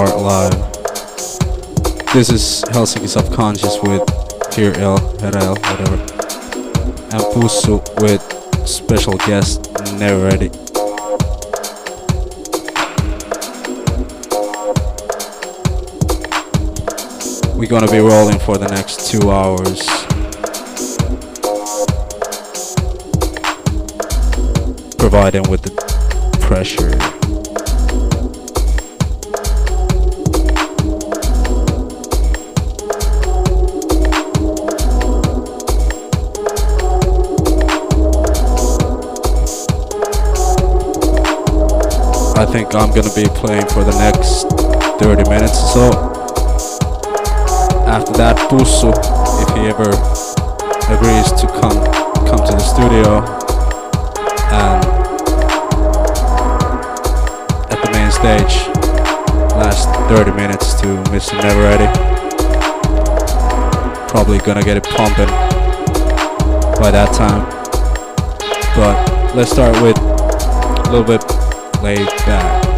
are live. This is Helsinki Subconscious with Here L, Herel, whatever, and Pussu with special guest Never. We're gonna be rolling for the next two hours. Providing with the pressure. I think I'm gonna be playing for the next 30 minutes or so. After that, Pussu, if he ever agrees to come come to the studio and at the main stage, last 30 minutes to Mr. Neveready. Probably gonna get it pumping by that time. But let's start with a little bit laid back.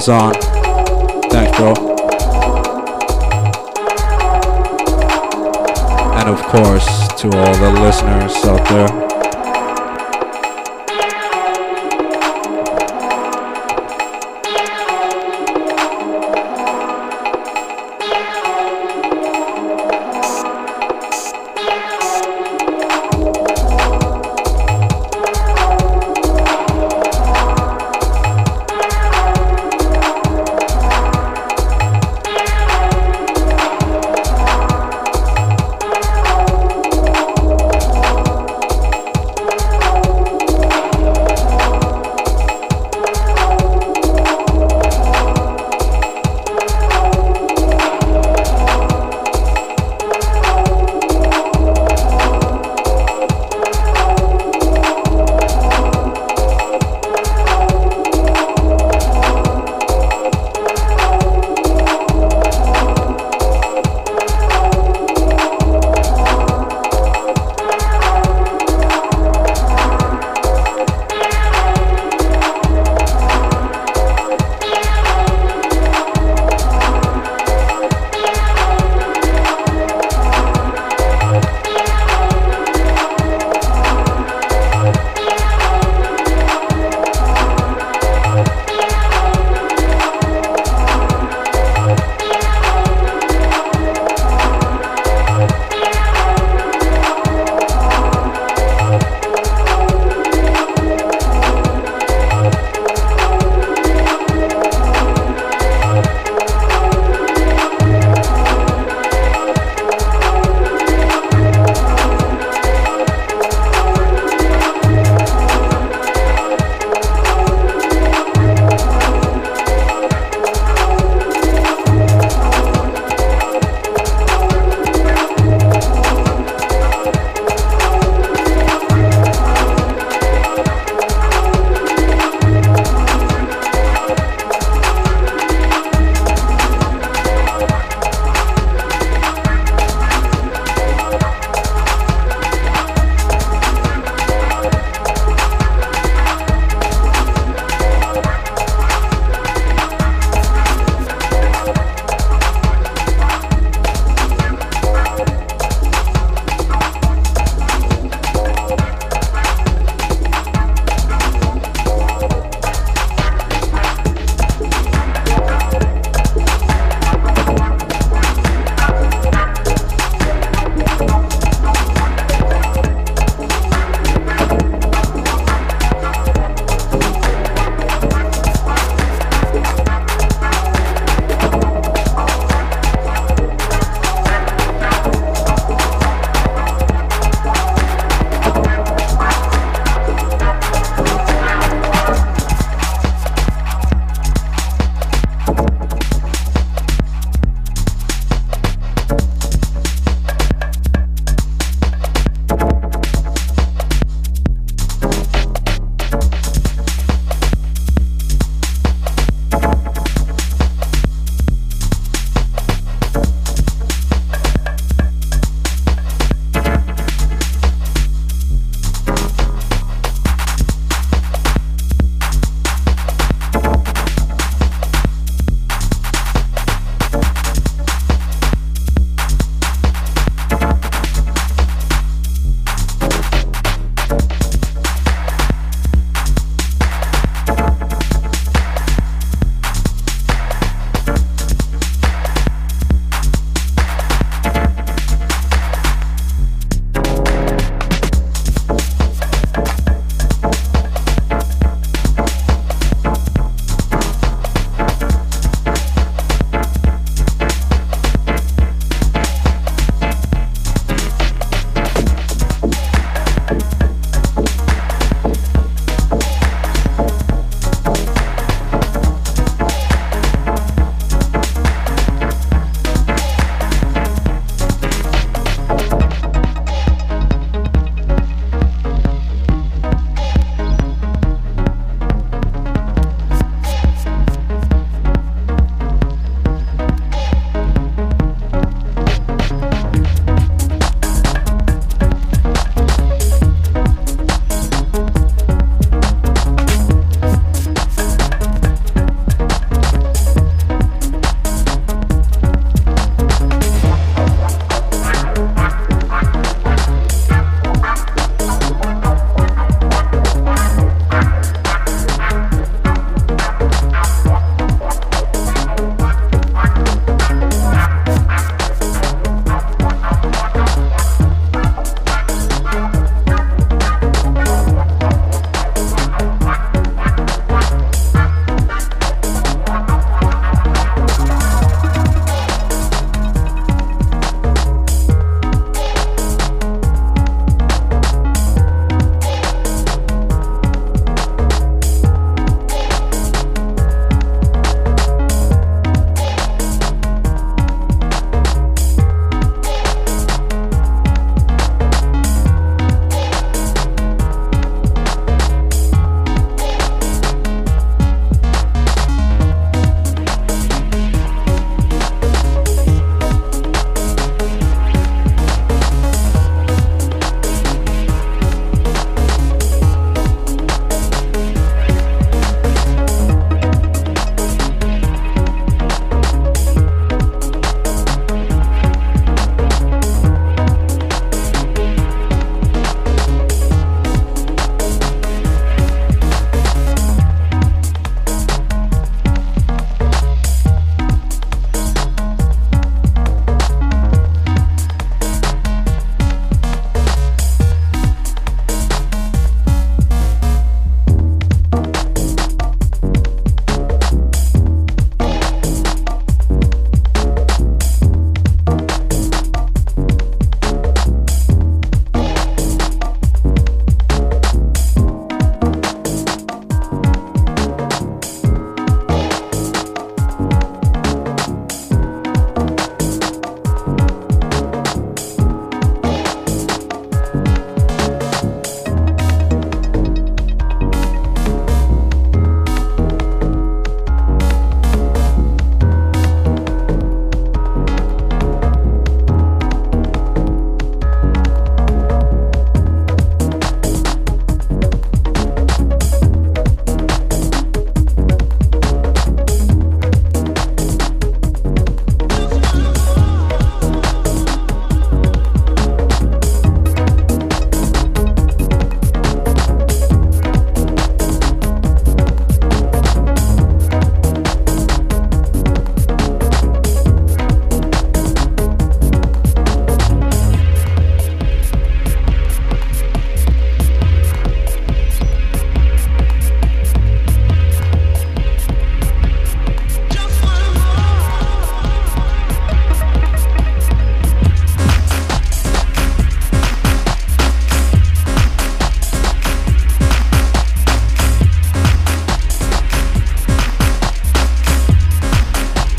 Putting us on. Thanks, bro. And of course, to all the listeners out there.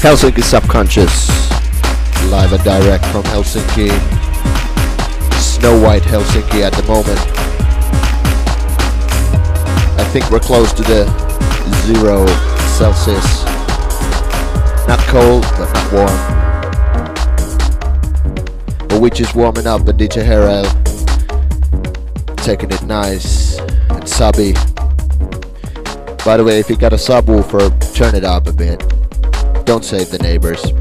Helsinki Subconscious, live and direct from Helsinki. Snow White Helsinki at the moment. I think we're close to the zero Celsius. Not cold, but not warm. But we're just warming up and DJ Hereill taking it nice and subby. By the way, if you got a subwoofer, turn it up a bit. Don't save the neighbors.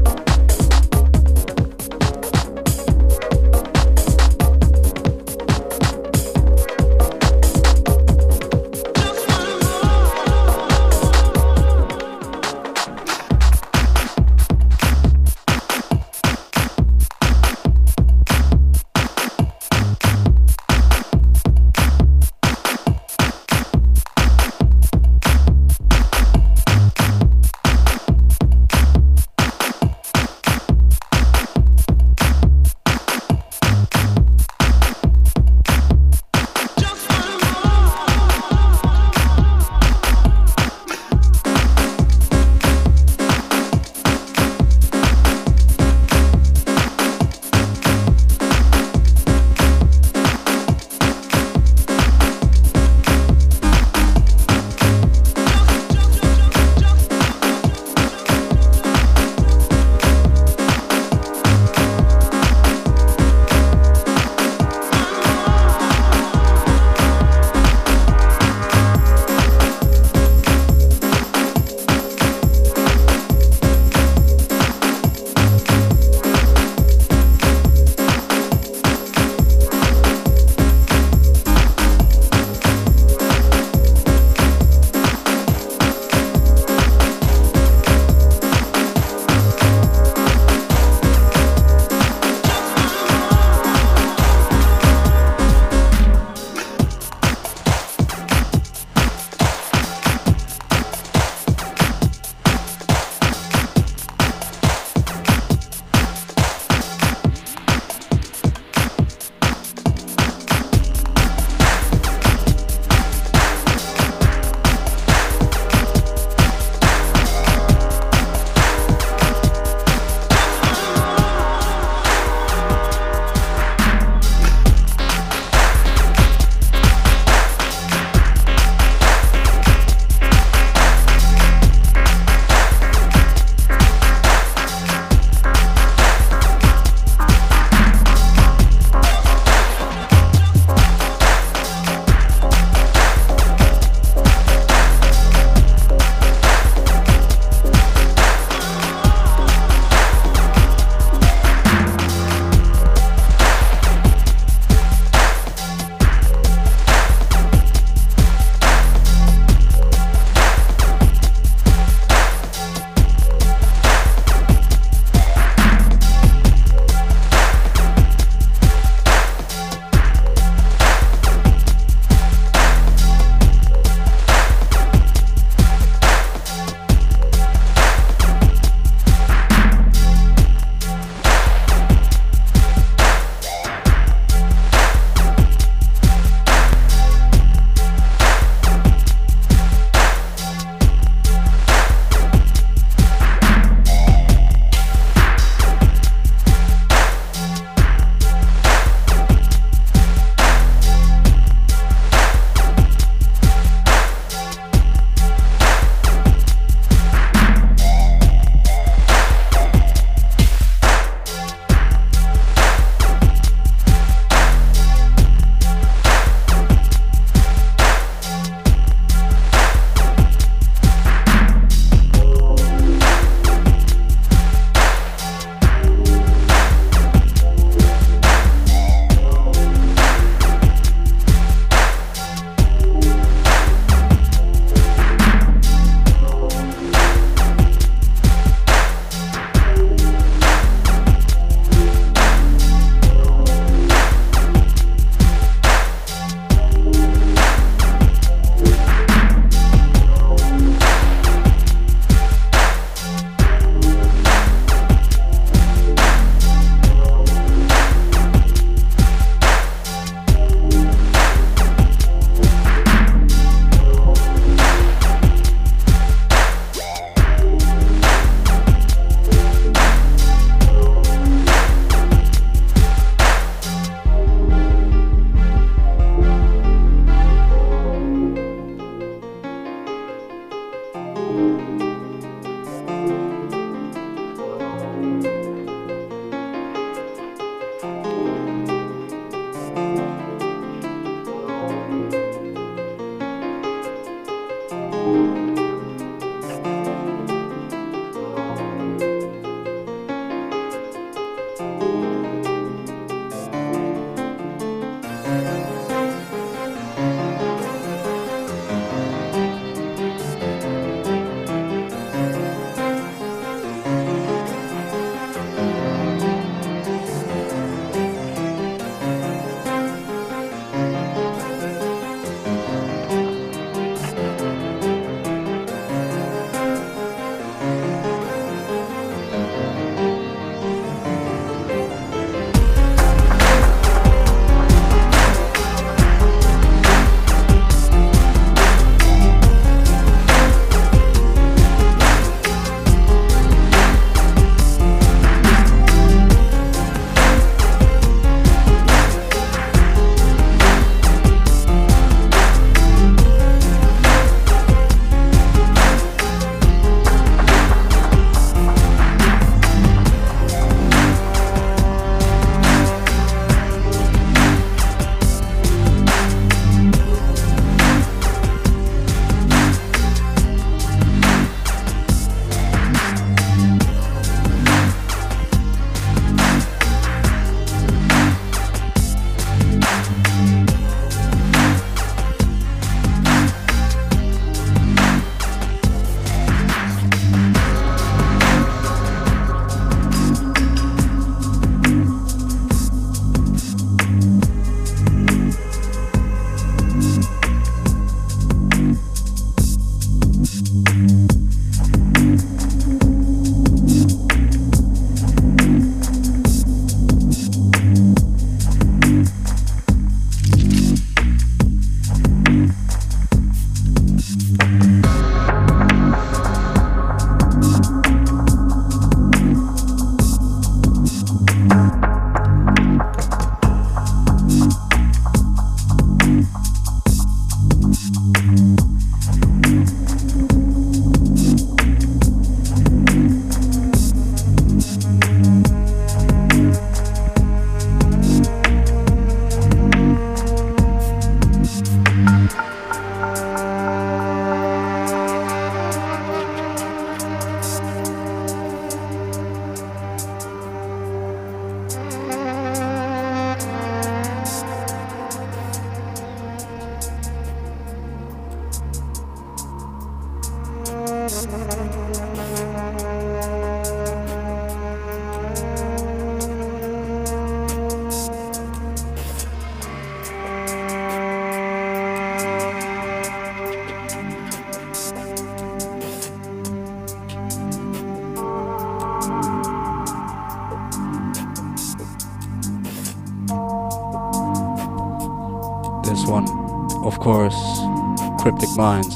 Cryptic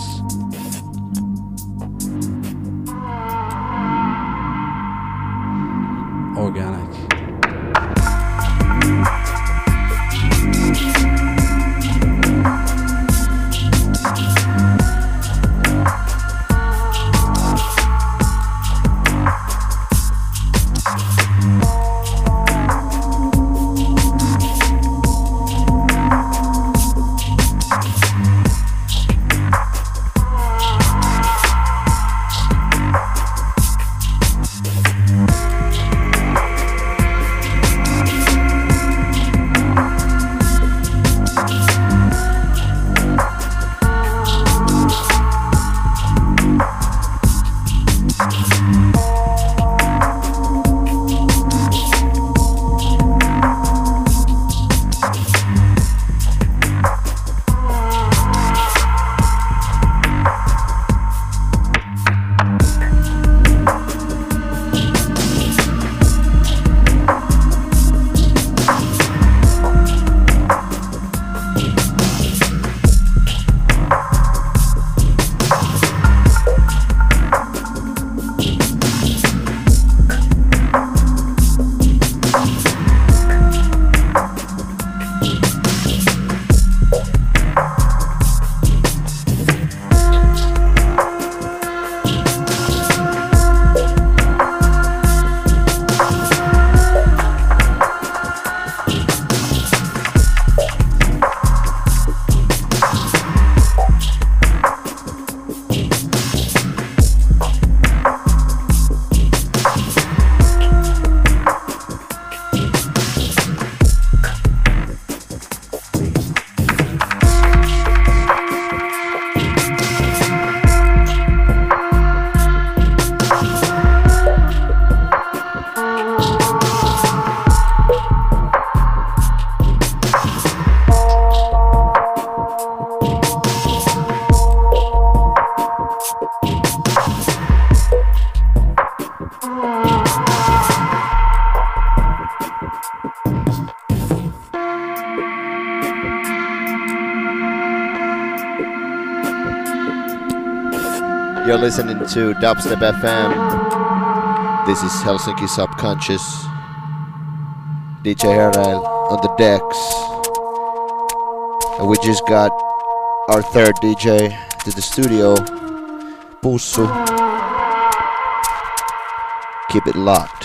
You're listening to Dubstep FM. This is Helsinki Subconscious. DJ Hereill on the decks. And we just got our third DJ to the studio, Pussu. Keep it locked.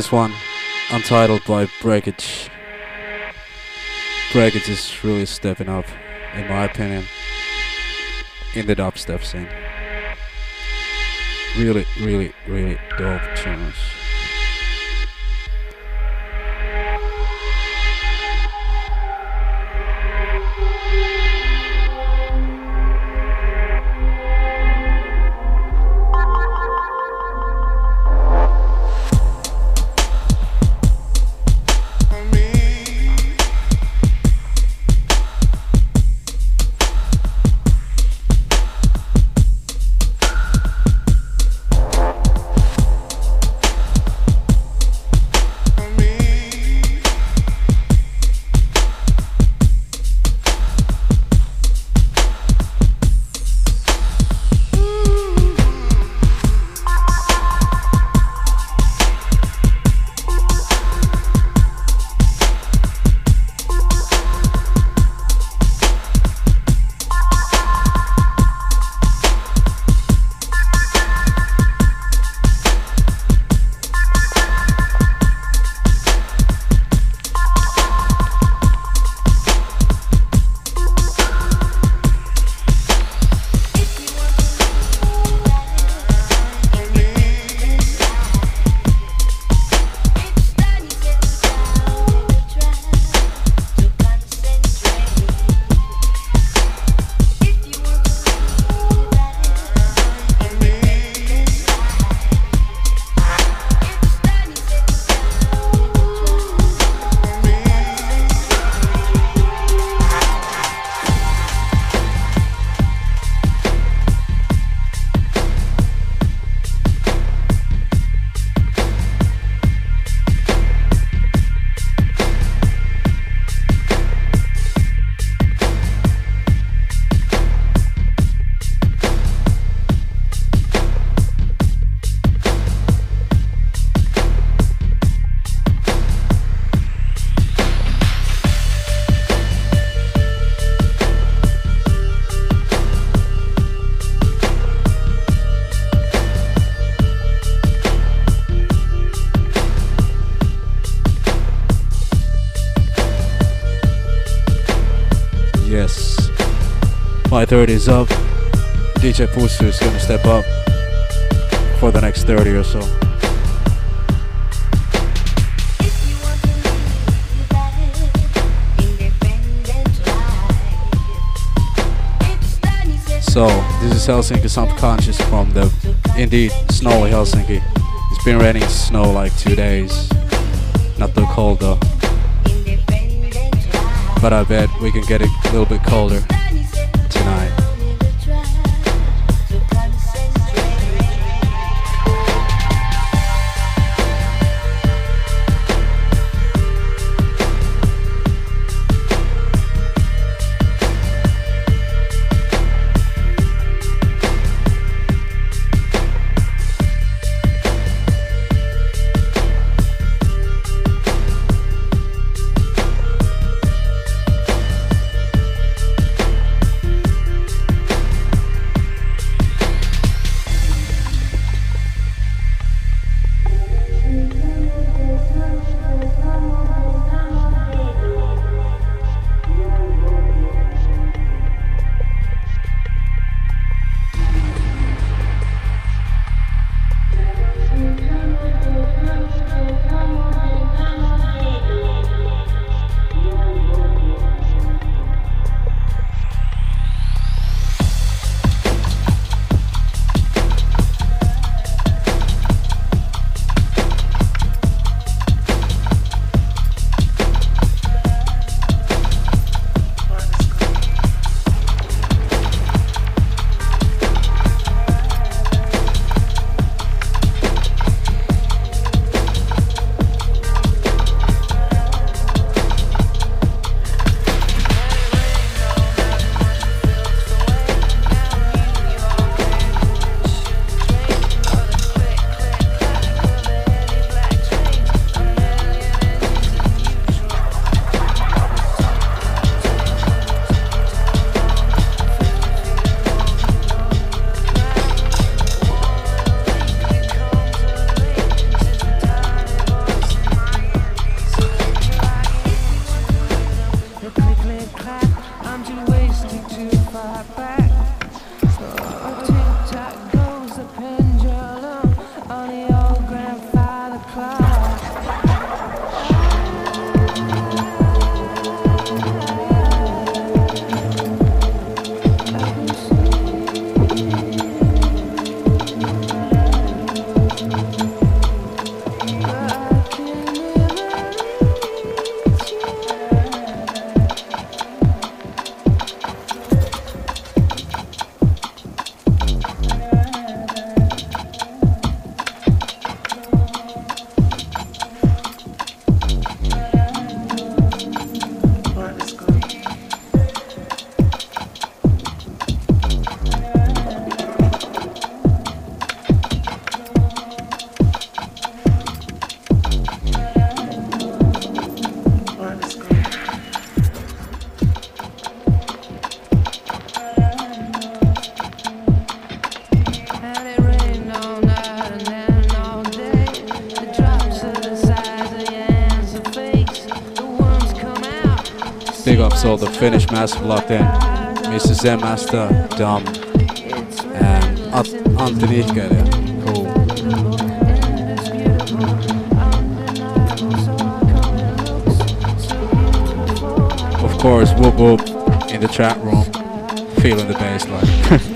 This one, Untitled by Breakage. Breakage is really stepping up, in my opinion, in the dubstep scene. Really, really, really dope tunes. 5.30 is up. DJ Pussu is gonna step up for the next 30 or so. So, this is Helsinki Subconscious from the indeed snowy Helsinki. It's been raining snow like two days. Not too cold though. But I bet we can get it a little bit colder Finnish massive locked in, Mr. Zen Master, Dom, and Antti Nihkelia. Cool. Of course, whoop whoop in the chat room, feeling the bass line.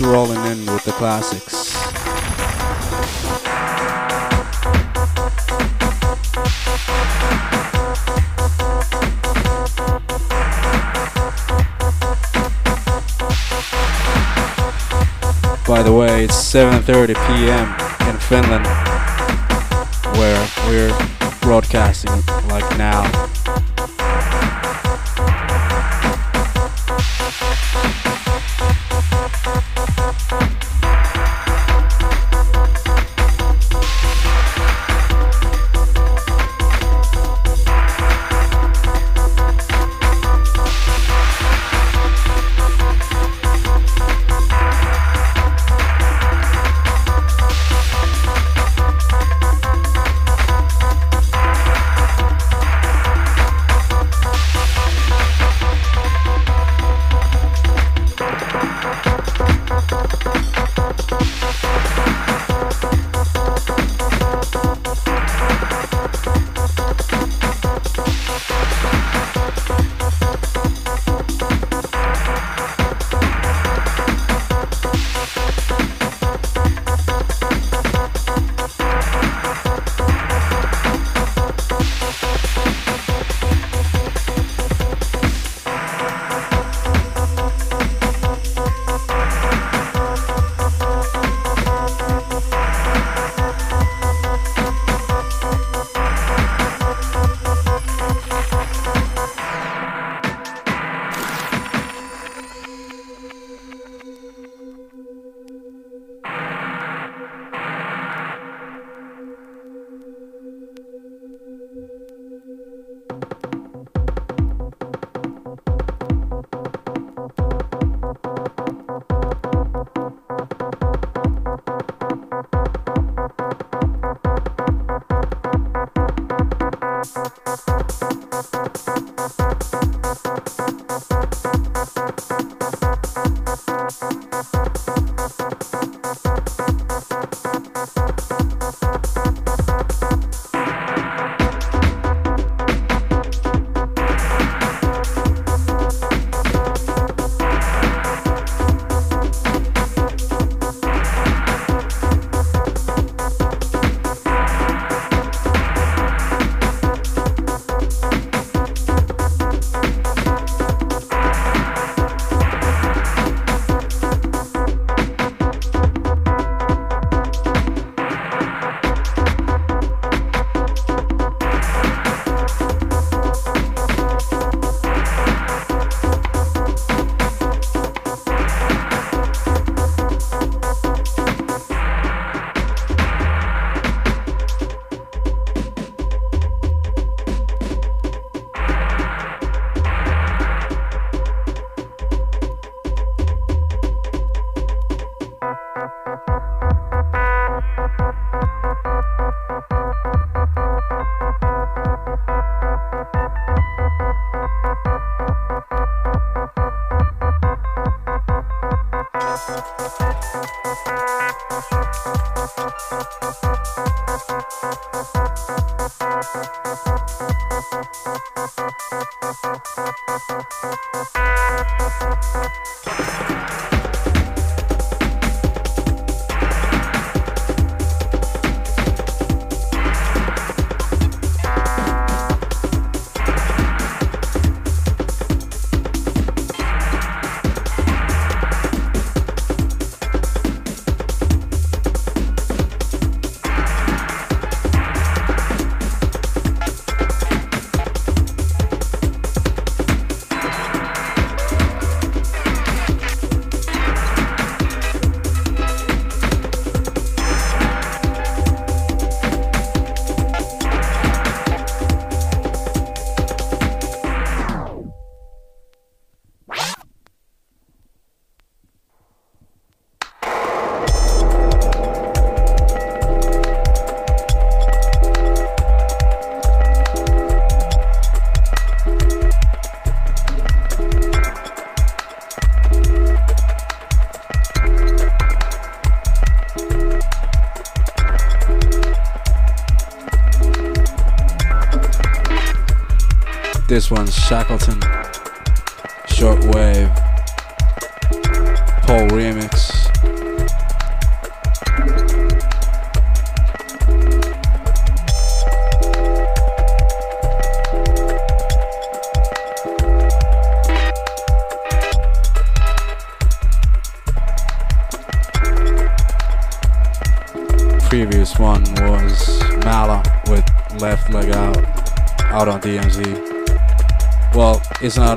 rolling in with the classics. By the way, it's 7:30 p.m. in Finland, where we're broadcasting like now.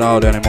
Not out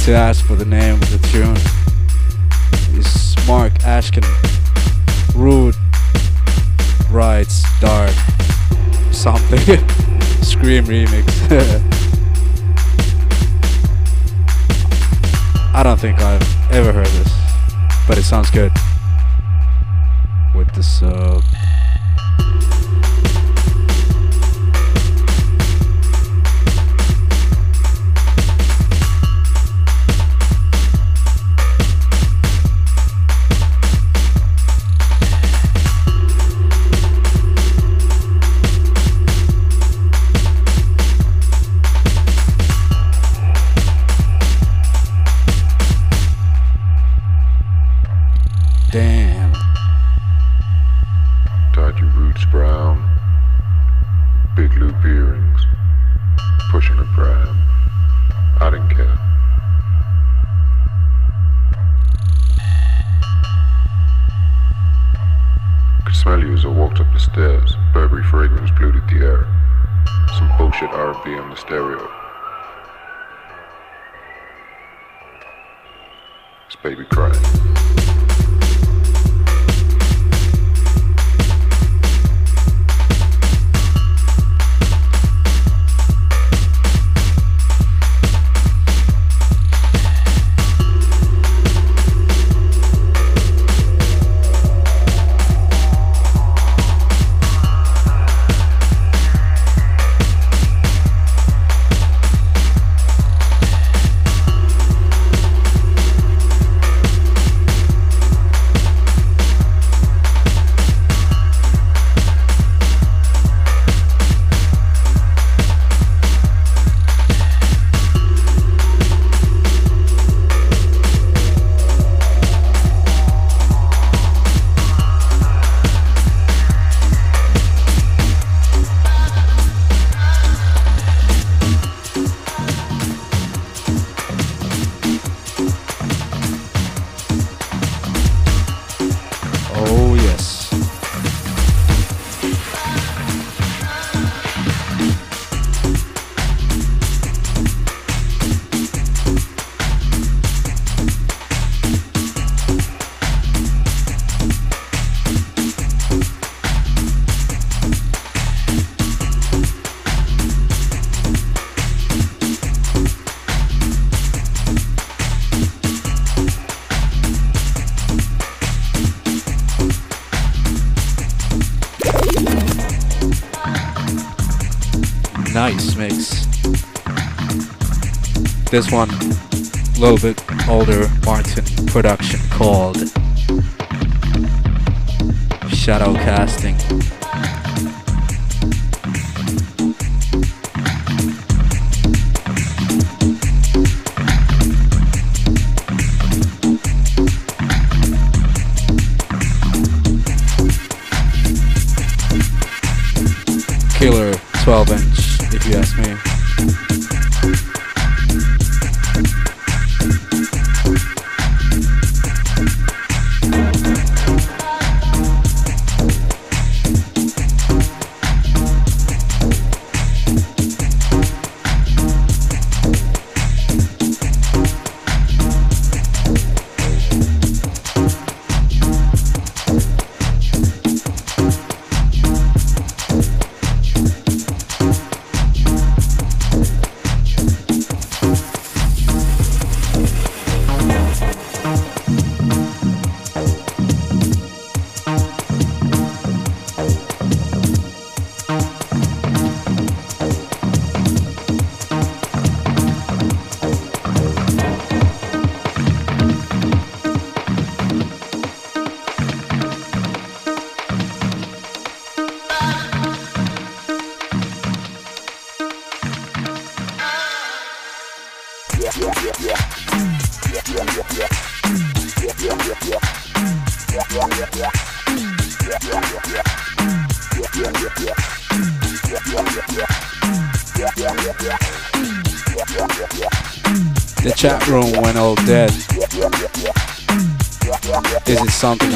to ask for the name of the tune. Is Mark Ashkin Rude Writes Dark something Scream remix. I don't think I've ever heard this, but it sounds good. With this uh this one a little bit older Martin production called Shadow Casting.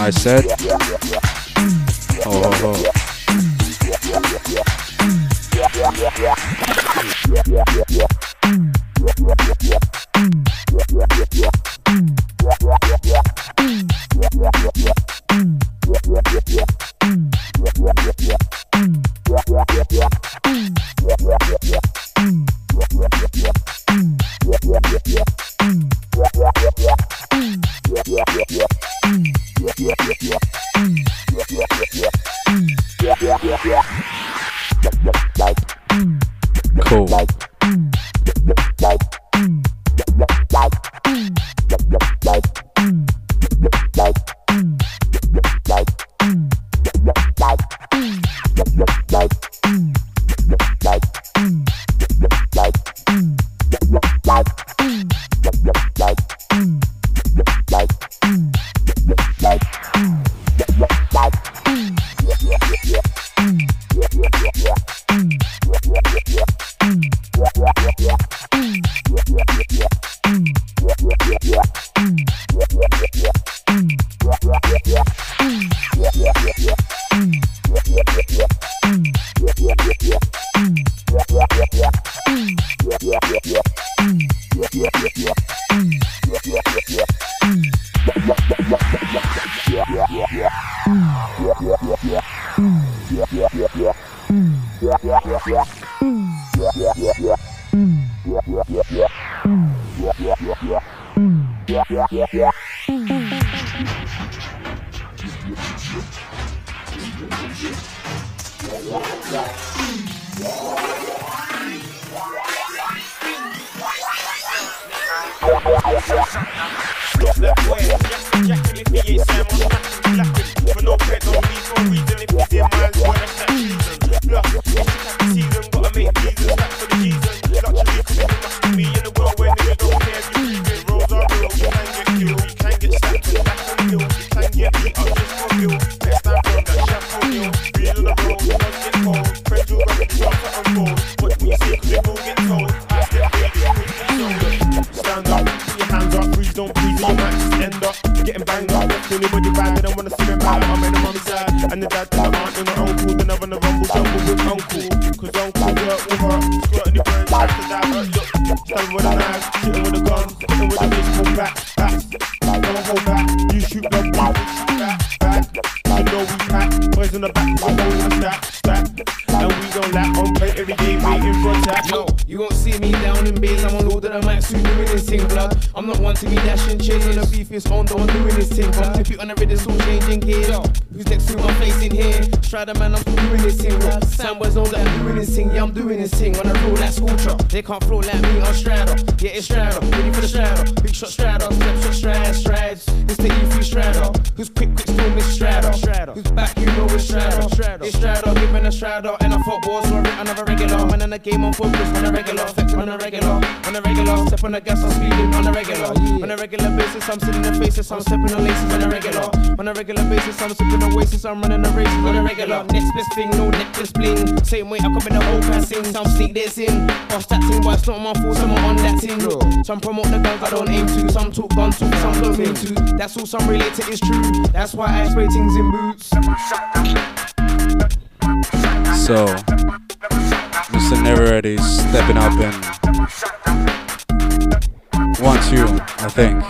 I said. the ride, they don't wanna see me mad. I'm in the mommy side, and the dad to the aunt and the uncle. Then I'm in the rumble jungle with uncle. Cause uncle work with her, squirting the brains after that. Look, standing with a knife, shooting with a gun, hitting with a bitch, pull back, back. Don't hold back, you shoot the we shoot back, back. You know we pack, boys in the back, we're going to stack, stack. And we gon' lap. on play every day, waiting for a tap. Yo, you gon' see me down in base, I'm on mic, soon doing this thing, blood. I'm not one to be dashing chins on the beef is on, don't doing this thing. If you on the rhythm, all changing gears. Who's next to my face in here? Strider man, I'm doing this thing. Sandboys know that I'm doing this thing. Yeah, I'm doing this thing on the road like school truck. They can't flow like me on Strider. Yeah, it's Strider, ready for the Strider. Big shot Strider, step shot strides, strides. It's the E3 Strider. Who's quick, quick, still miss Strider. Who's back, you know it's Strider. It's Strider, giving a Strider. And I thought balls were it, another regular. Man in the game on focus, on a regular. Flexing on a regular, on a regular. Step on the gas, I'm speeding on a regular. On a regular basis, I'm sitting in the faces, I'm stepping on laces on a regular. On a regular basis, I'm sipping on oasis, I'm running the races on a regular. Next best thing, no necklace bling. Same way I come in the whole passing, some sneak this in. Off that thing, but it's not my fault, someone on that thing. Some promote the guns I don't aim to, some talk gun talk, some don't mean to. That's all some relate to is true. That's why I spray things in boots. So, Mr. Neveready stepping up in one, two, I think.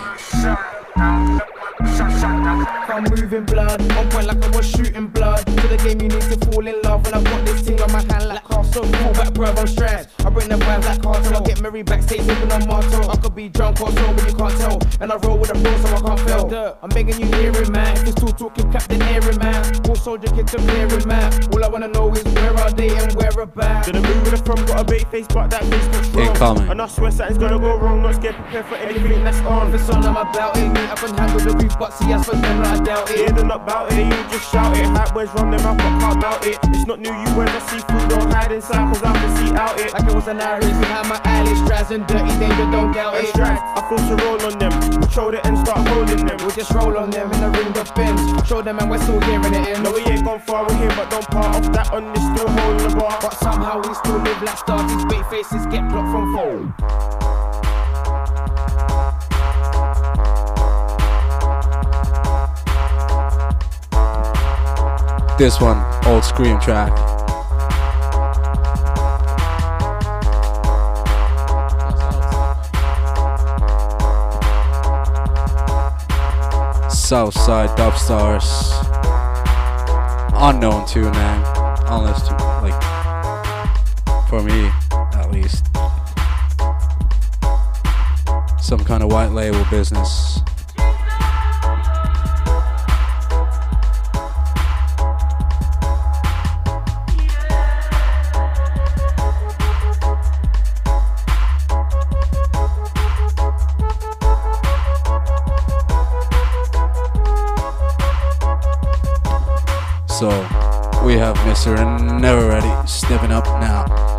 I'm moving blood, on point like I was shooting blood. To the game, you need to fall in love. And I've got this thing on my hand like castle. Pull back, bruv, I'm stressed. I bring the vibes like cartel. I get merry backstage, sipping on Martell. I could be drunk or sober, you can't tell. And I roll with a bro, so I can't fail. I'm begging you, hear it, man. If it's too talking, Captain Aaron, man. All soldier kids to clear it, man. All I wanna know is where are they and where about. Did I move with a from? Got a bait face, but that face looks wrong. Incoming. And I swear something's gonna go wrong. Not scared, prepare for anything that's on. If it's on, I'm about it. Meet up and handle the beef, but see, as for them, I doubt it. they're not bout it, you just shout it. Hype boys run them out, but can't doubt it. It's not new, you when I see food, don't hide inside, cause I can see out it. Like it was an iris behind my eyelids, straps and dirty danger, don't doubt And it. strike, I feel to roll on them. Control it and start holding them. We'll just roll on them in the ring of bends. Show them and we're still here in. No, we ain't gone far, we're here, but don't part off that on this, still holding the bar. But somehow we still live like stars. These bait faces get blocked from phone. This one, old Scream track. Southside Dubstars. Unknown tune name. Unless, like, for me, at least. Some kind of white label business. So we have Mr. Neveready stepping up now.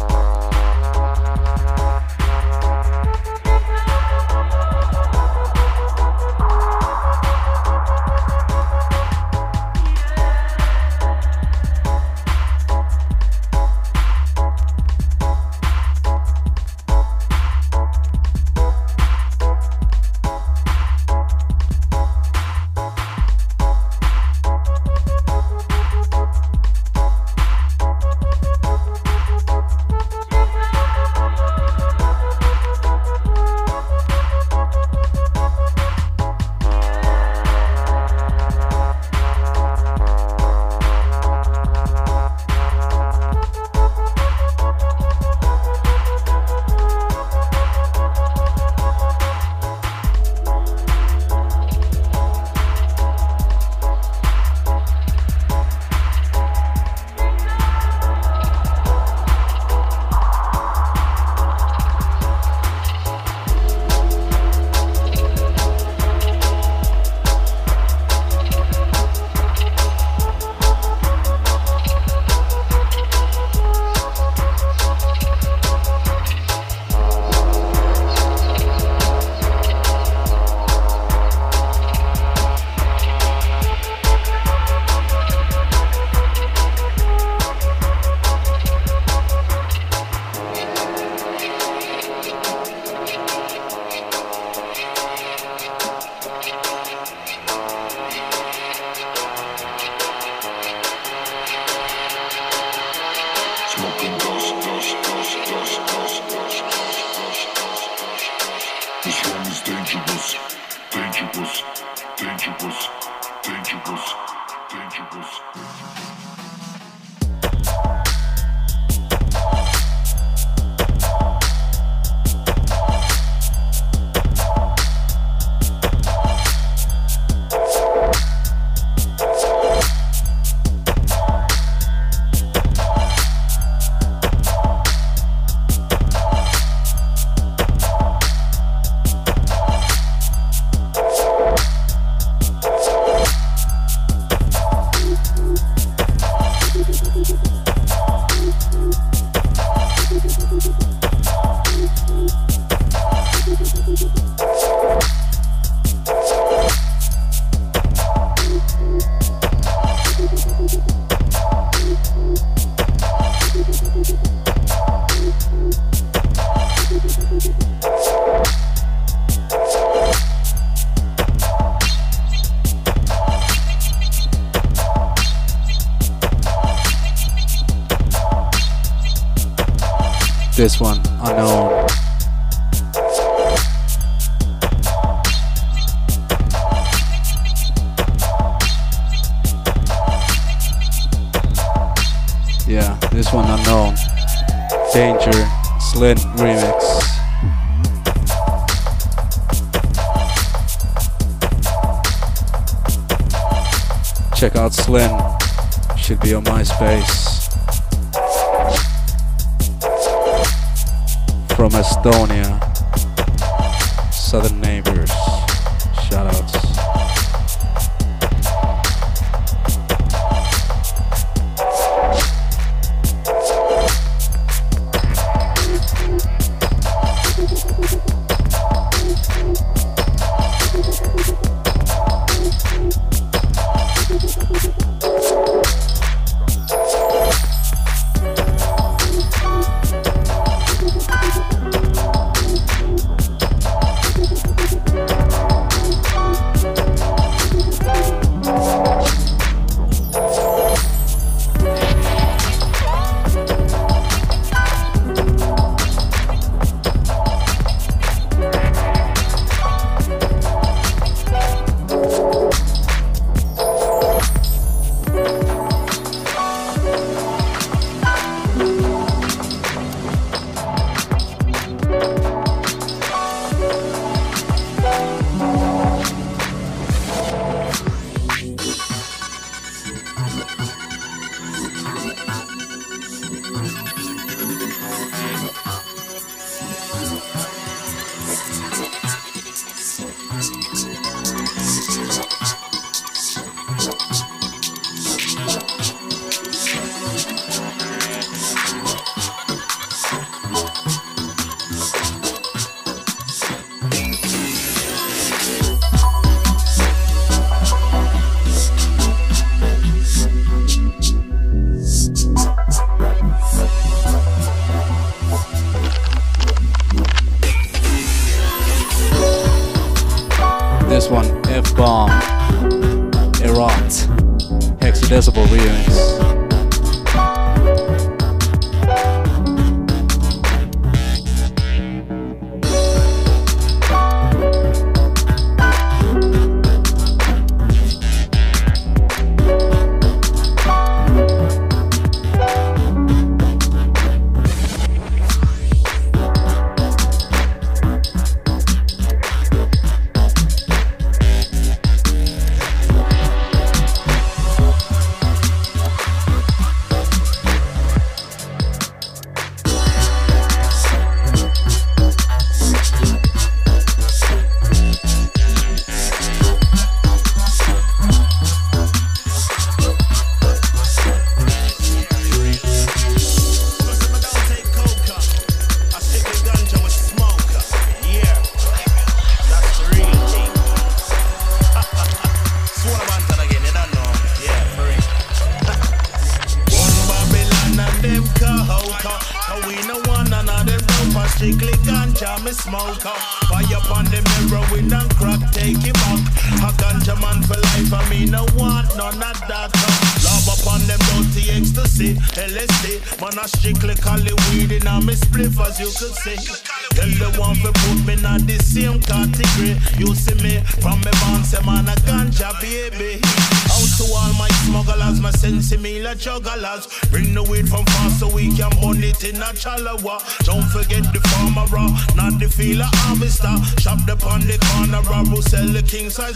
This one,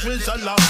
the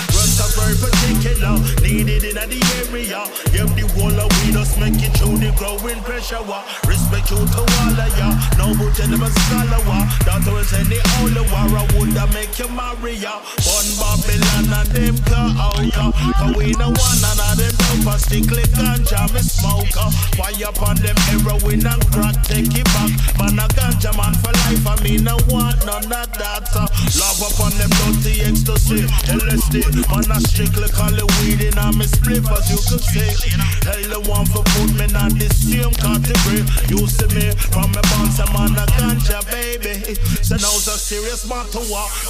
a serious matter.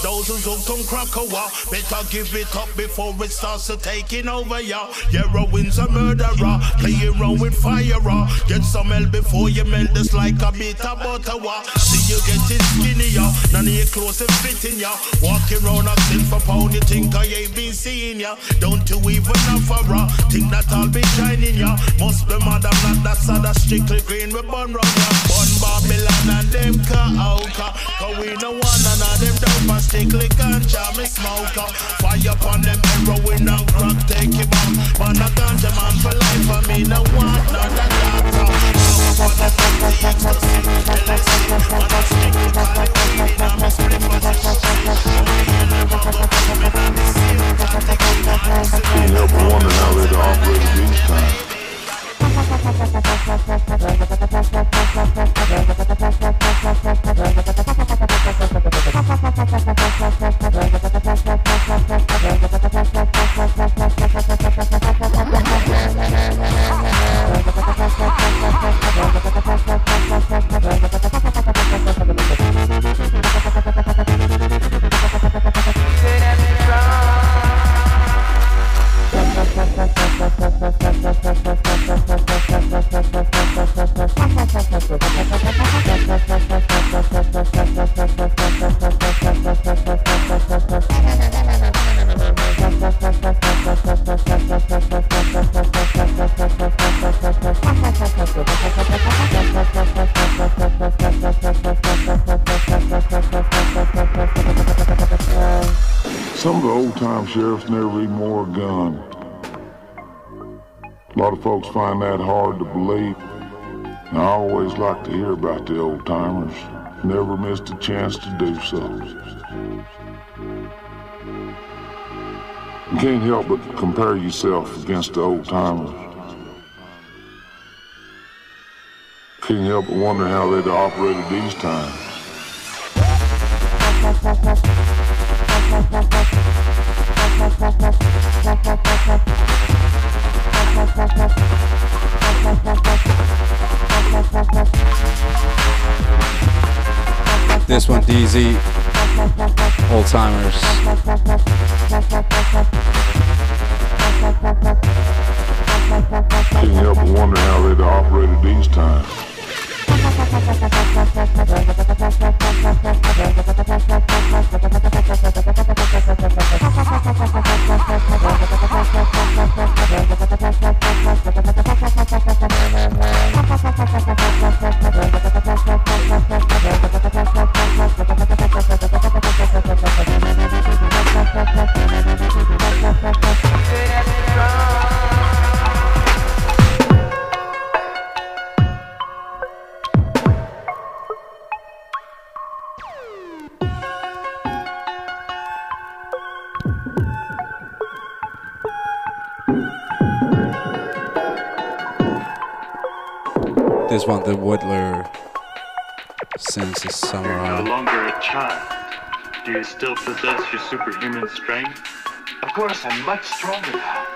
Those who's hooked on crack a wall. Better give it up before it starts to taking over, y'all. Heroin's a murderer. Play around with fire. Get some hell before you melt this like a bit of butter. See you getting skinnier. None of your clothes are fitting ya. Walking around acting for pound. You think I ain't been seeing ya. Don't you even have a raw. Think that I'll be shining ya. Must be mad, I'm not that sad. Strictly green with bun rubber. Bun Babylon and them ka Cause we no one none of them me smoke Fire upon them heroin and crack take it back. Man a ganja man for life and me no want none of that. For the ecstasy, LSD, man a strictly cocaine and me split for the operate these times. Some sheriffs never even wore a gun. A lot of folks find that hard to believe. And I always like to hear about the old timers. Never missed a chance to do so. You can't help but compare yourself against the old timers. Can't help but wonder how they'd operated these times. DZ, old timers. Can't help but wonder how they'd operated these times. This one, the Whittler sense summer, You're no longer a child. Do you still possess your superhuman strength? Of course, I'm much stronger now.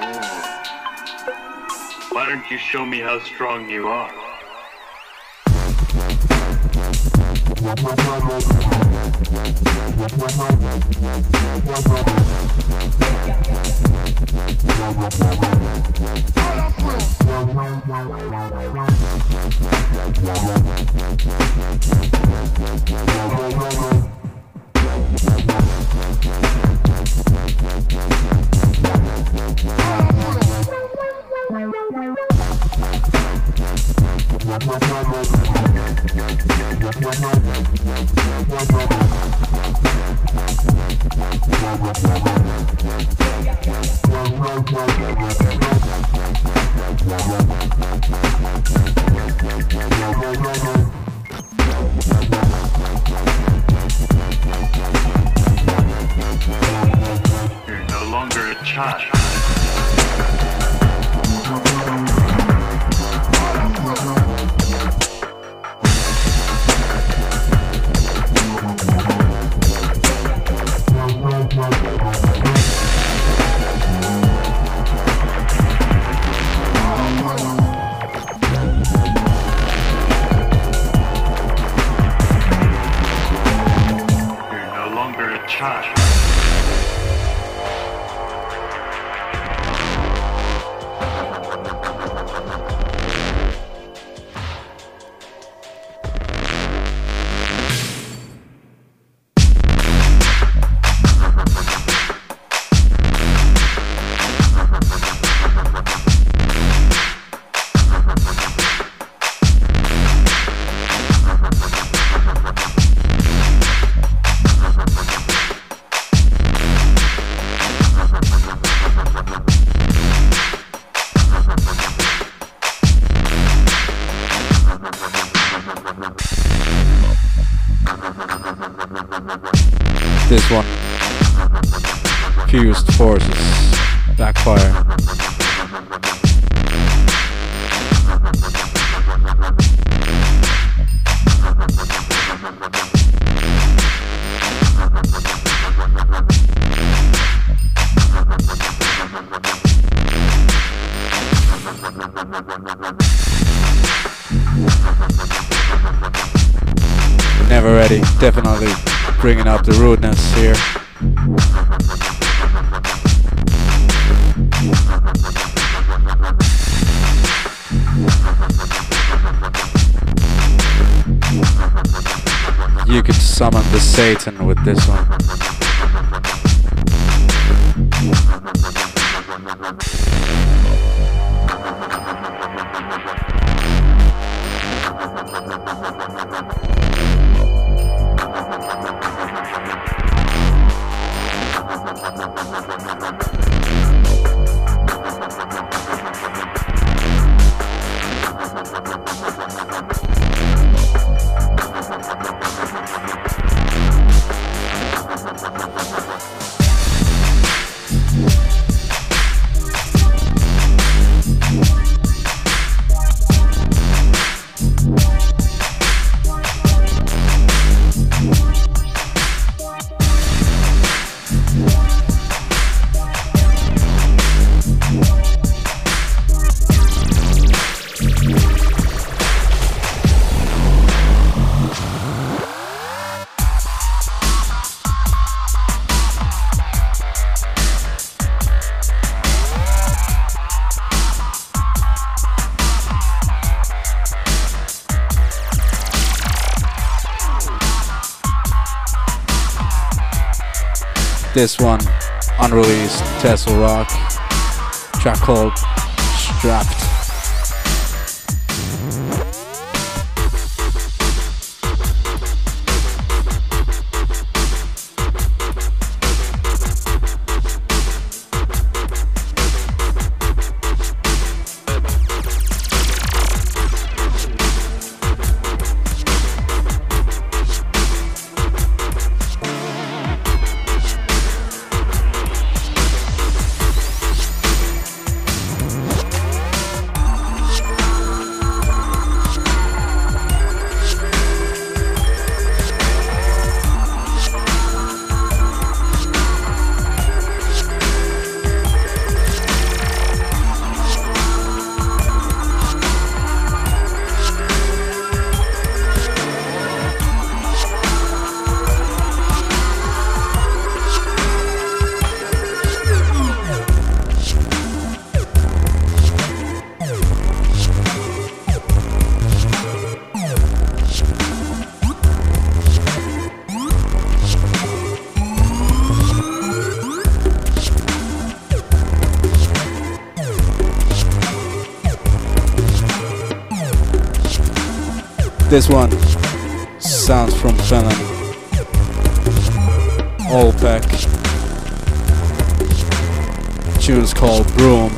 Oh. Why don't you show me how strong you are? You're Satan with this one. This one, unreleased Tesla Rock, track called Strapped. This one sounds from Finland. Olpec. Tune's called Broom.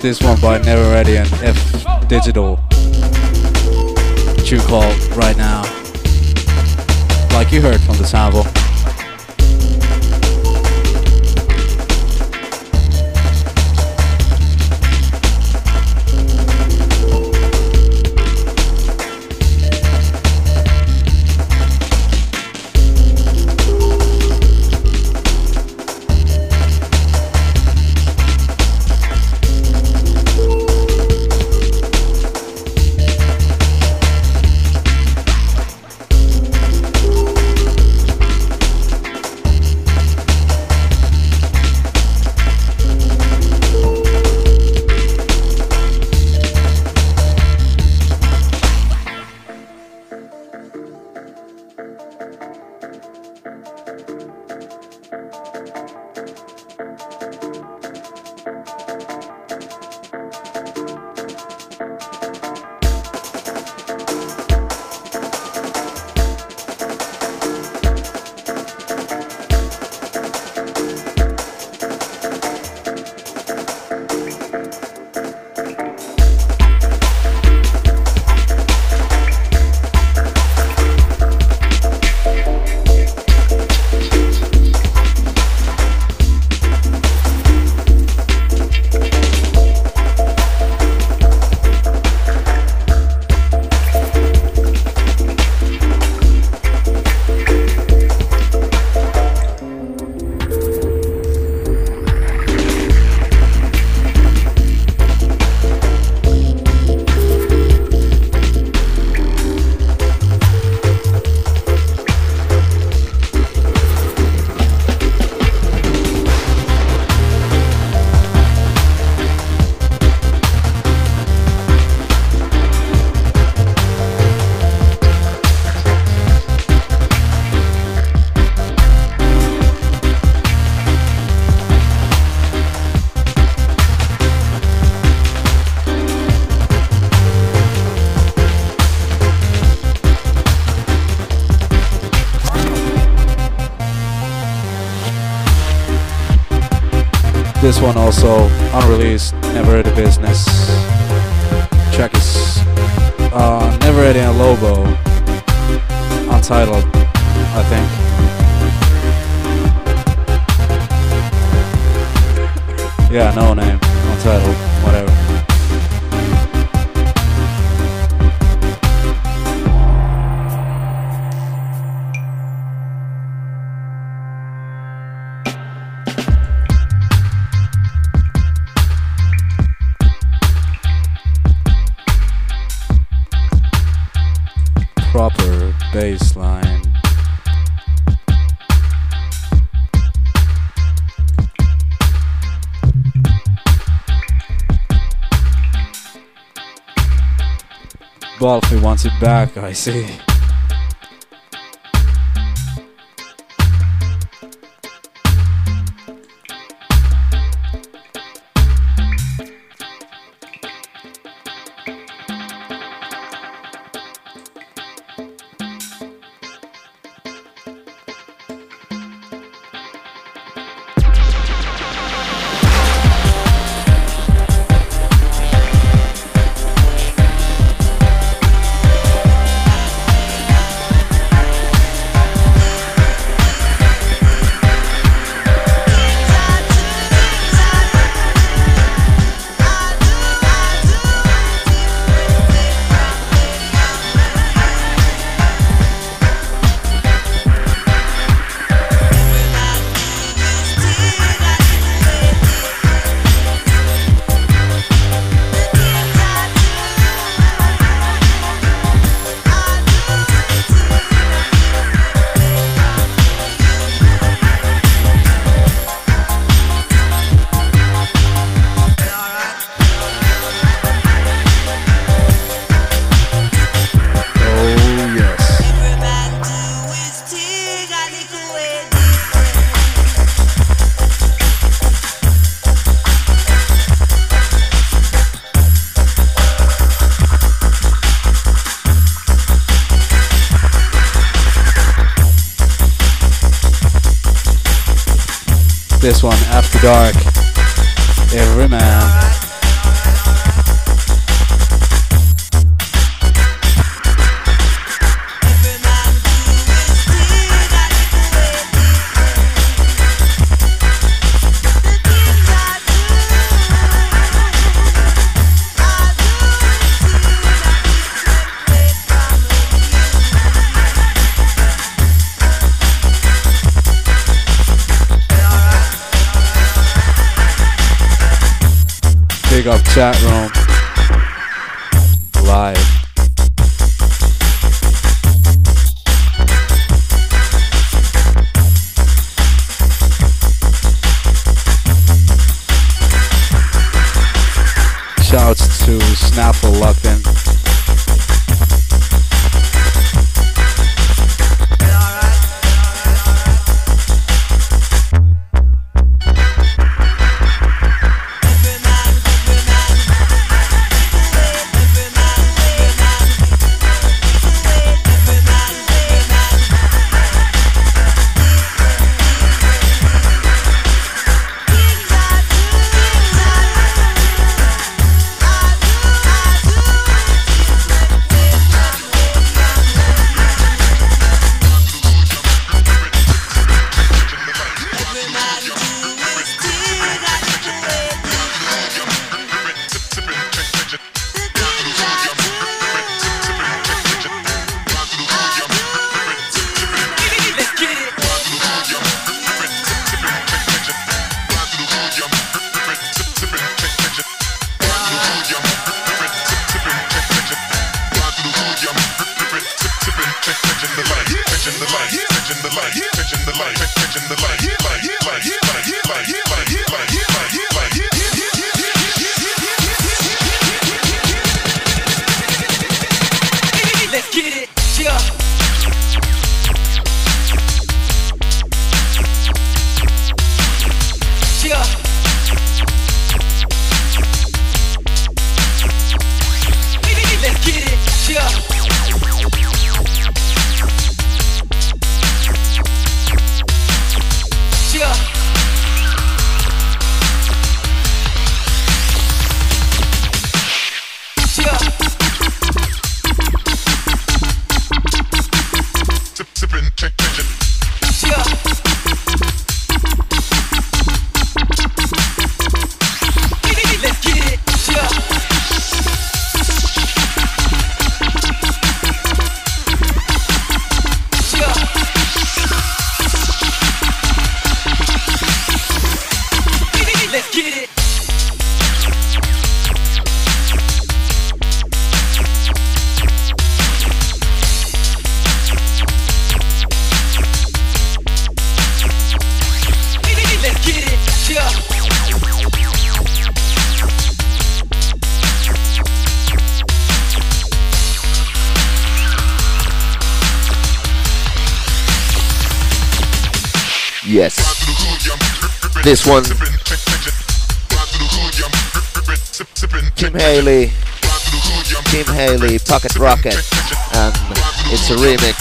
this one by Neveready and F Digital. True call Right Now. Like you heard from the sample. one also. it back, I see. Dark. A remix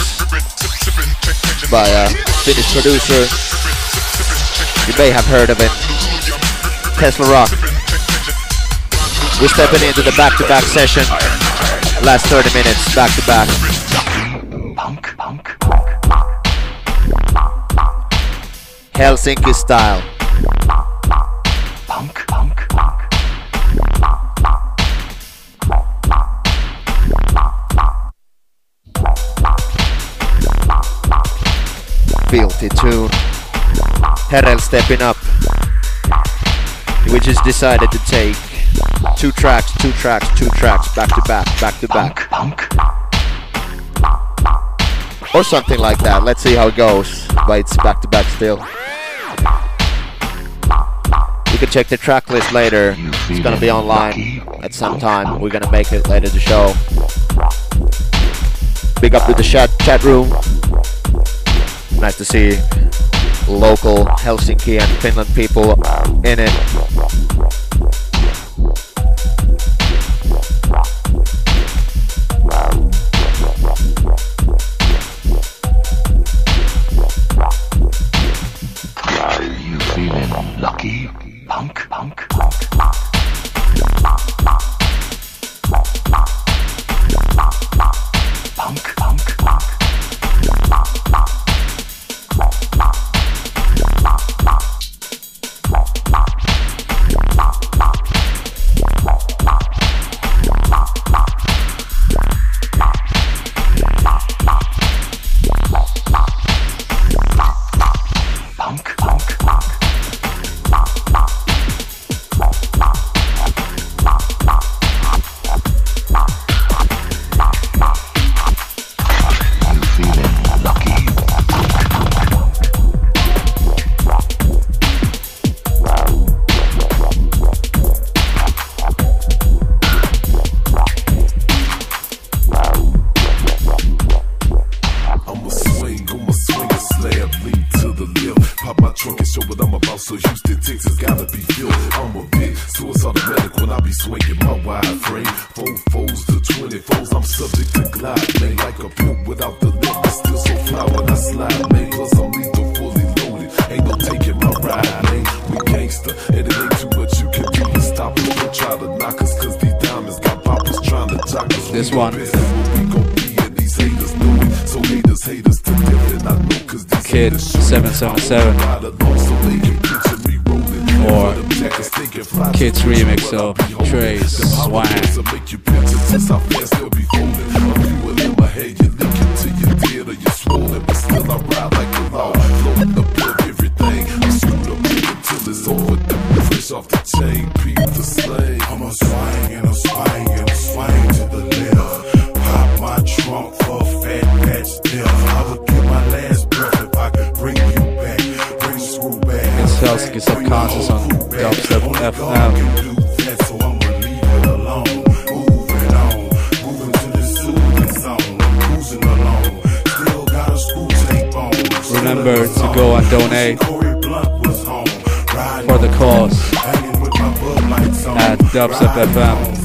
by a Finnish producer. You may have heard of it, Tesla Rock. We're stepping into the back-to-back session. Last 30 minutes, back-to-back. Helsinki style. Filthy tune. Hereill stepping up. We just decided to take two tracks, two tracks, two tracks, back to back, back to back. punk, Or something like that. Let's see how it goes. But it's back to back still. You can check the track list later. It's gonna be online at some time. We're gonna make it later the show. Big up to the chat chat room. Nice to see local Helsinki and Finland people in it. Kid 777 or Kid's remix of Trace Swag. For the cause. At Dubstep FM.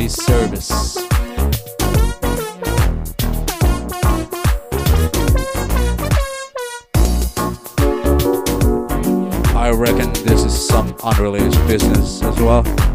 community service. I reckon this is some unrelated business as well.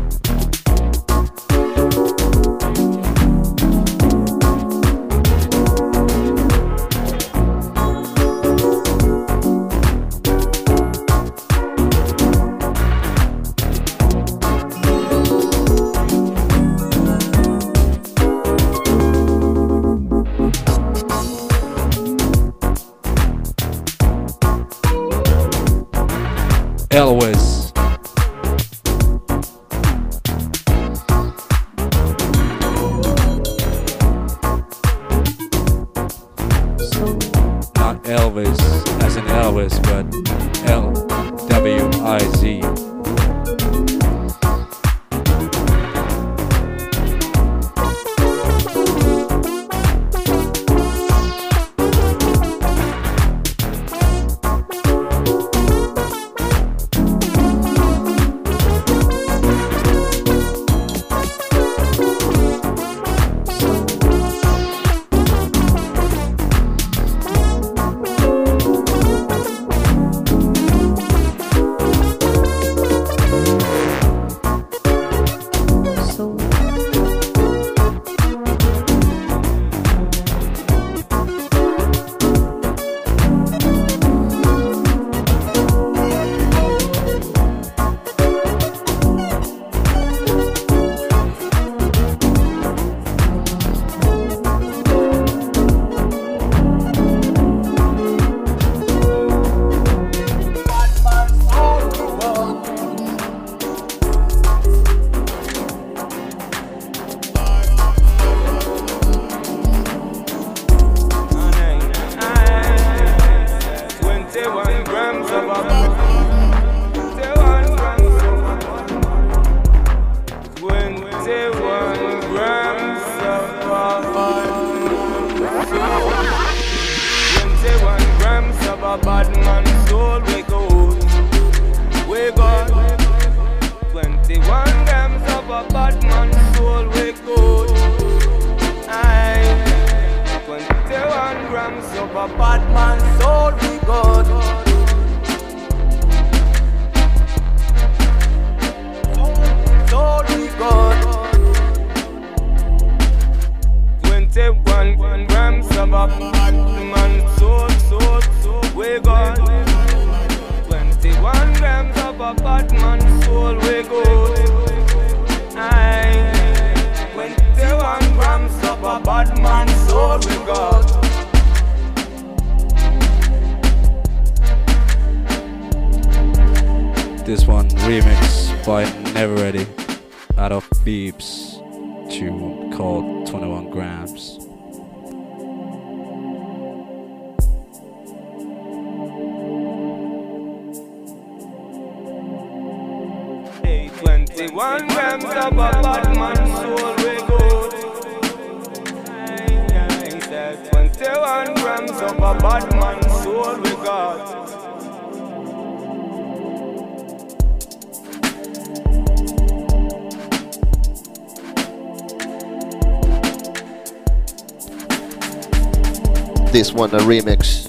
This one a remix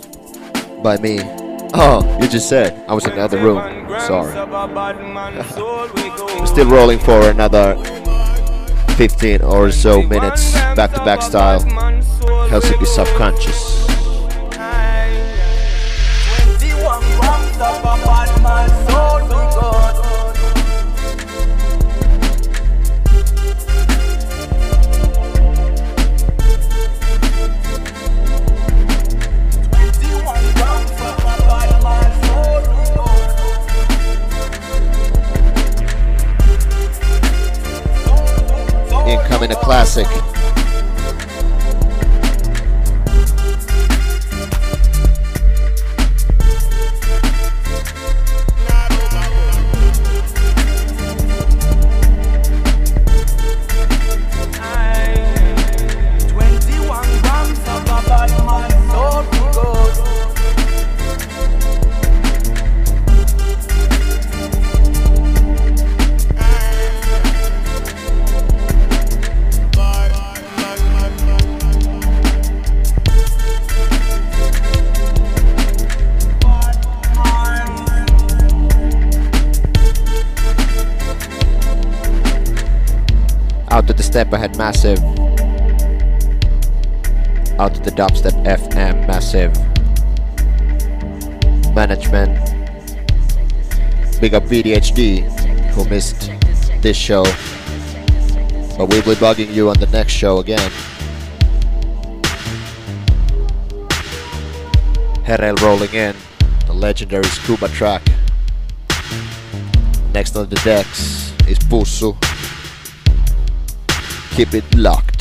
by me. Oh, you just said I was in the other room. Sorry. Still rolling for another 15 or so minutes, back to back style. Helsinki Subconscious. Massive. Out to the dubstep FM massive. Management. Big up VDHD who missed this show. But we'll be bugging you on the next show again. Hereill rolling in, the legendary scuba track. Next on the decks is Pussu. Keep it locked.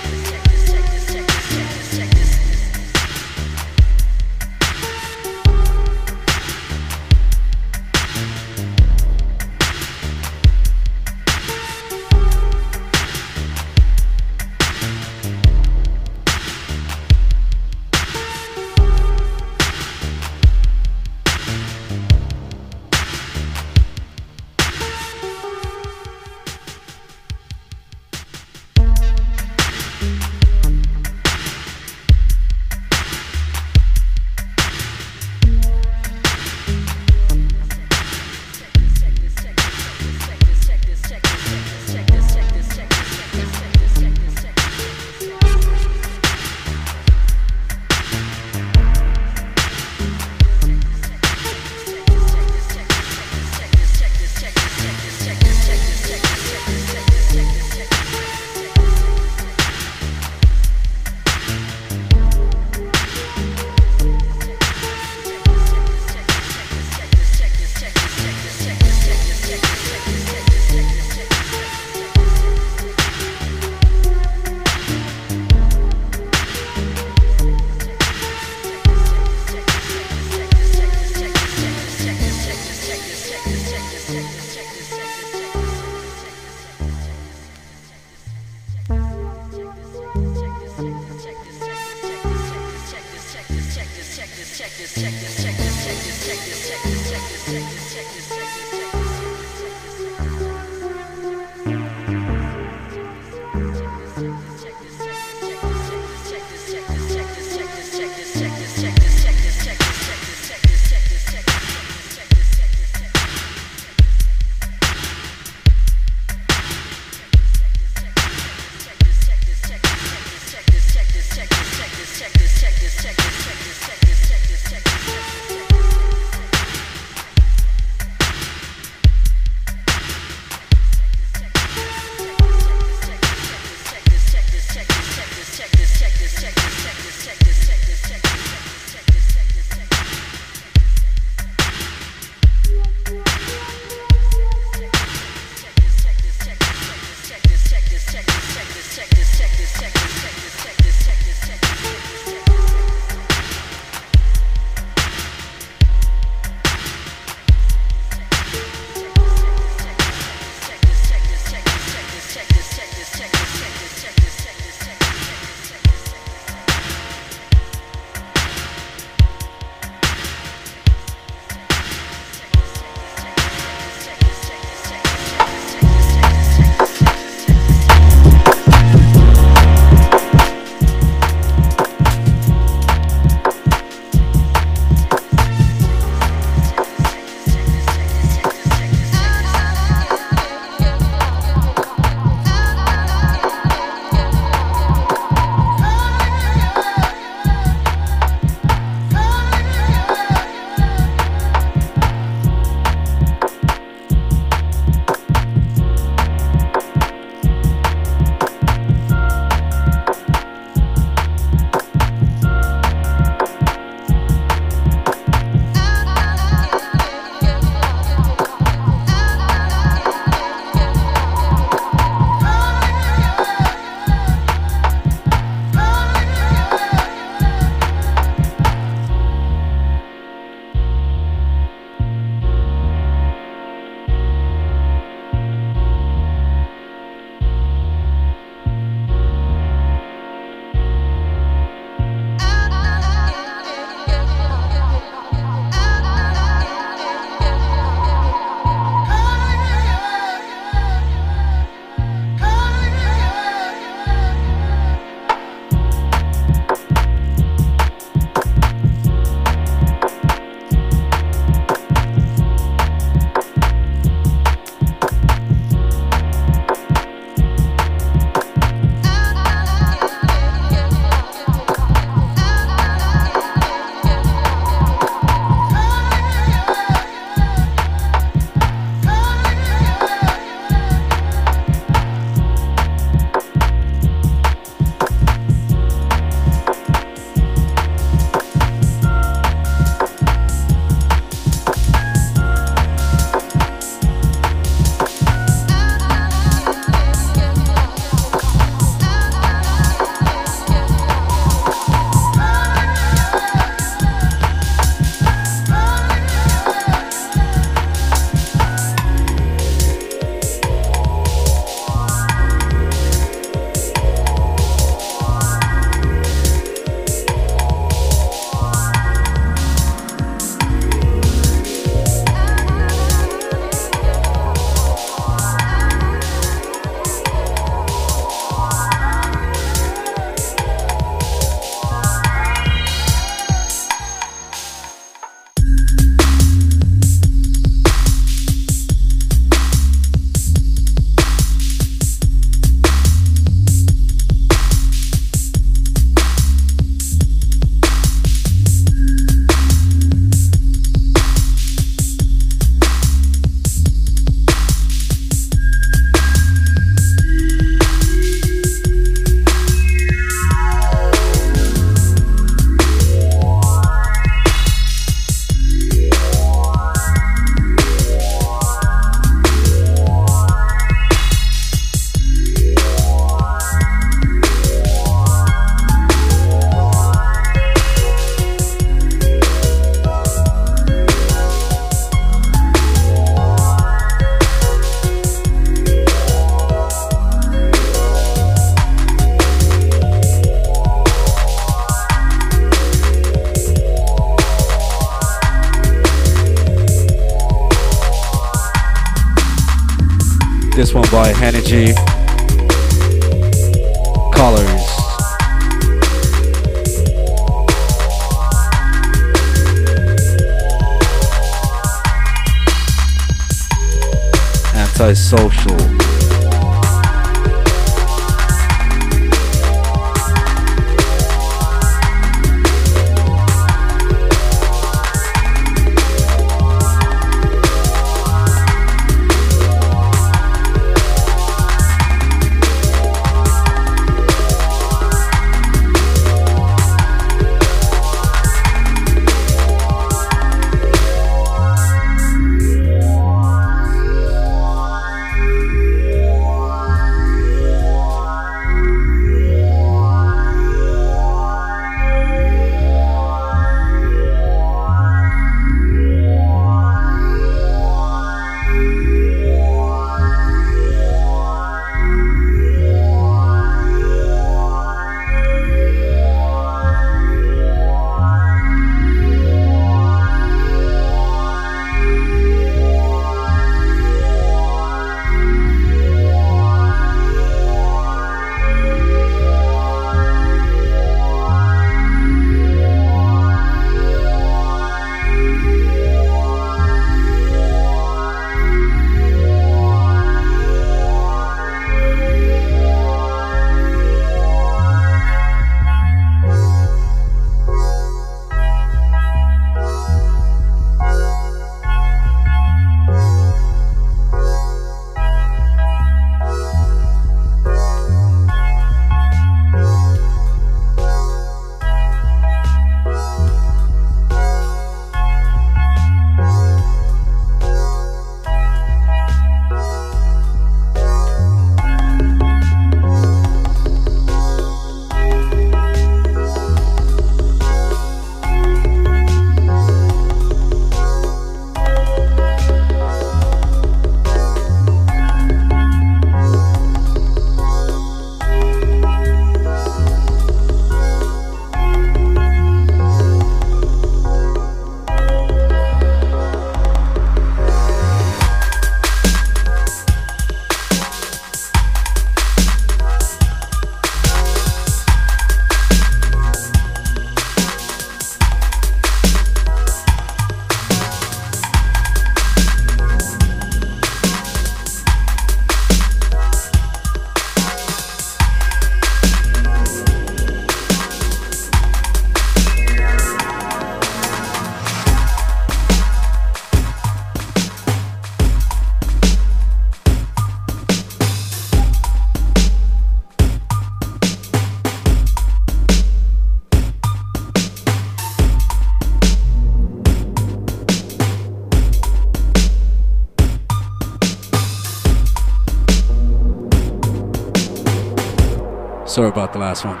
Sorry about the last one.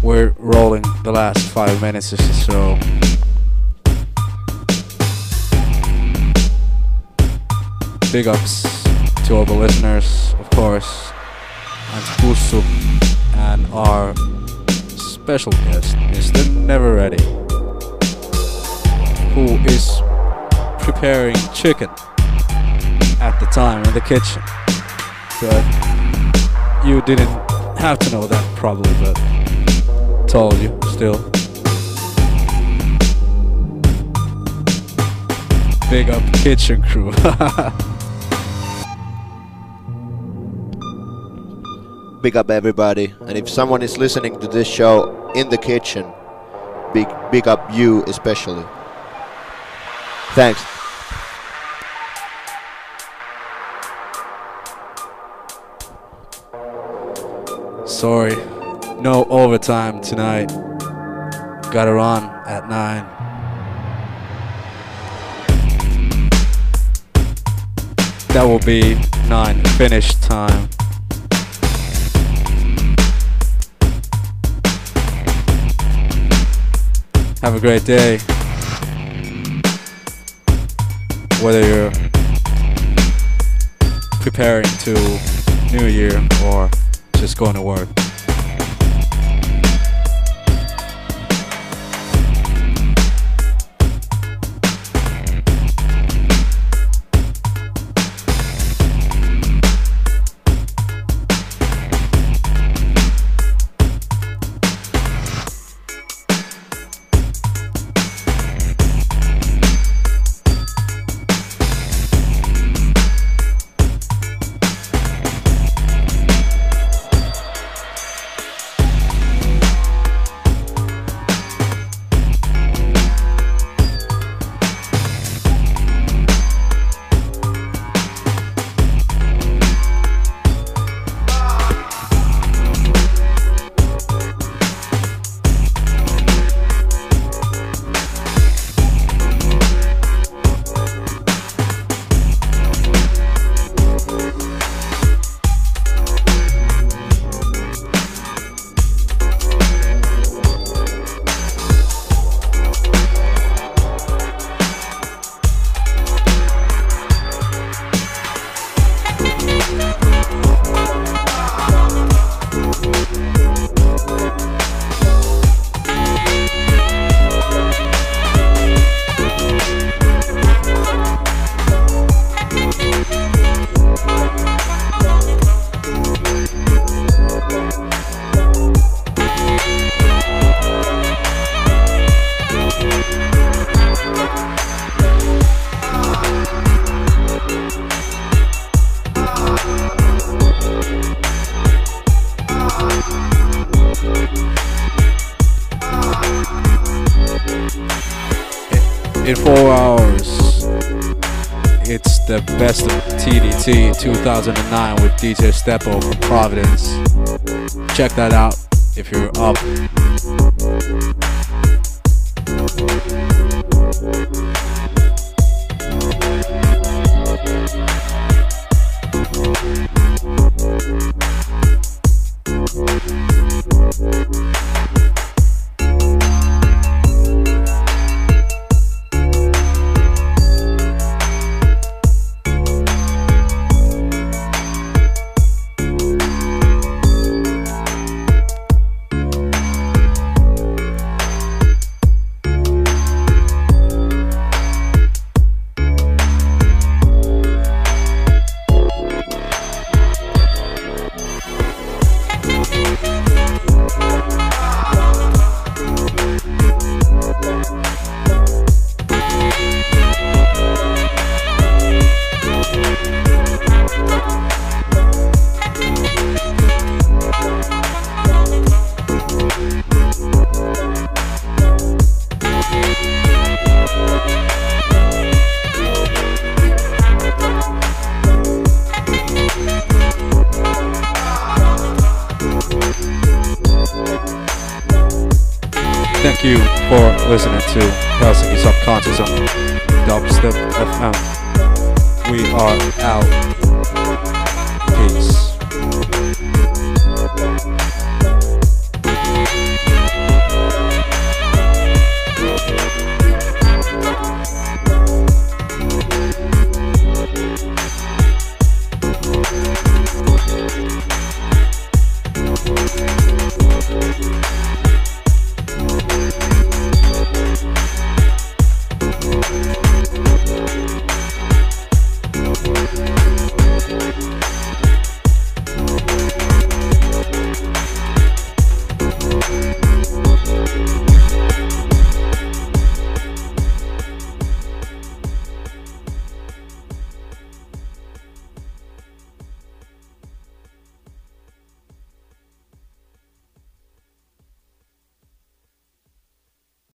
We're rolling the last five minutes or so. Big ups special guest, Mr. Neveready, who is preparing chicken at the time in the kitchen. But you didn't have to know that probably, but told you still. Big up kitchen crew. big up everybody. And if someone is listening to this show in the kitchen, big big up you especially. Thanks. Sorry, no overtime tonight. Gotta run at 9. That will be 9 finish time. Have a great day. Whether you're preparing to New Year or just going to work. Best of TDT 2009 with DJ Steppo from Providence. Check that out if you're up.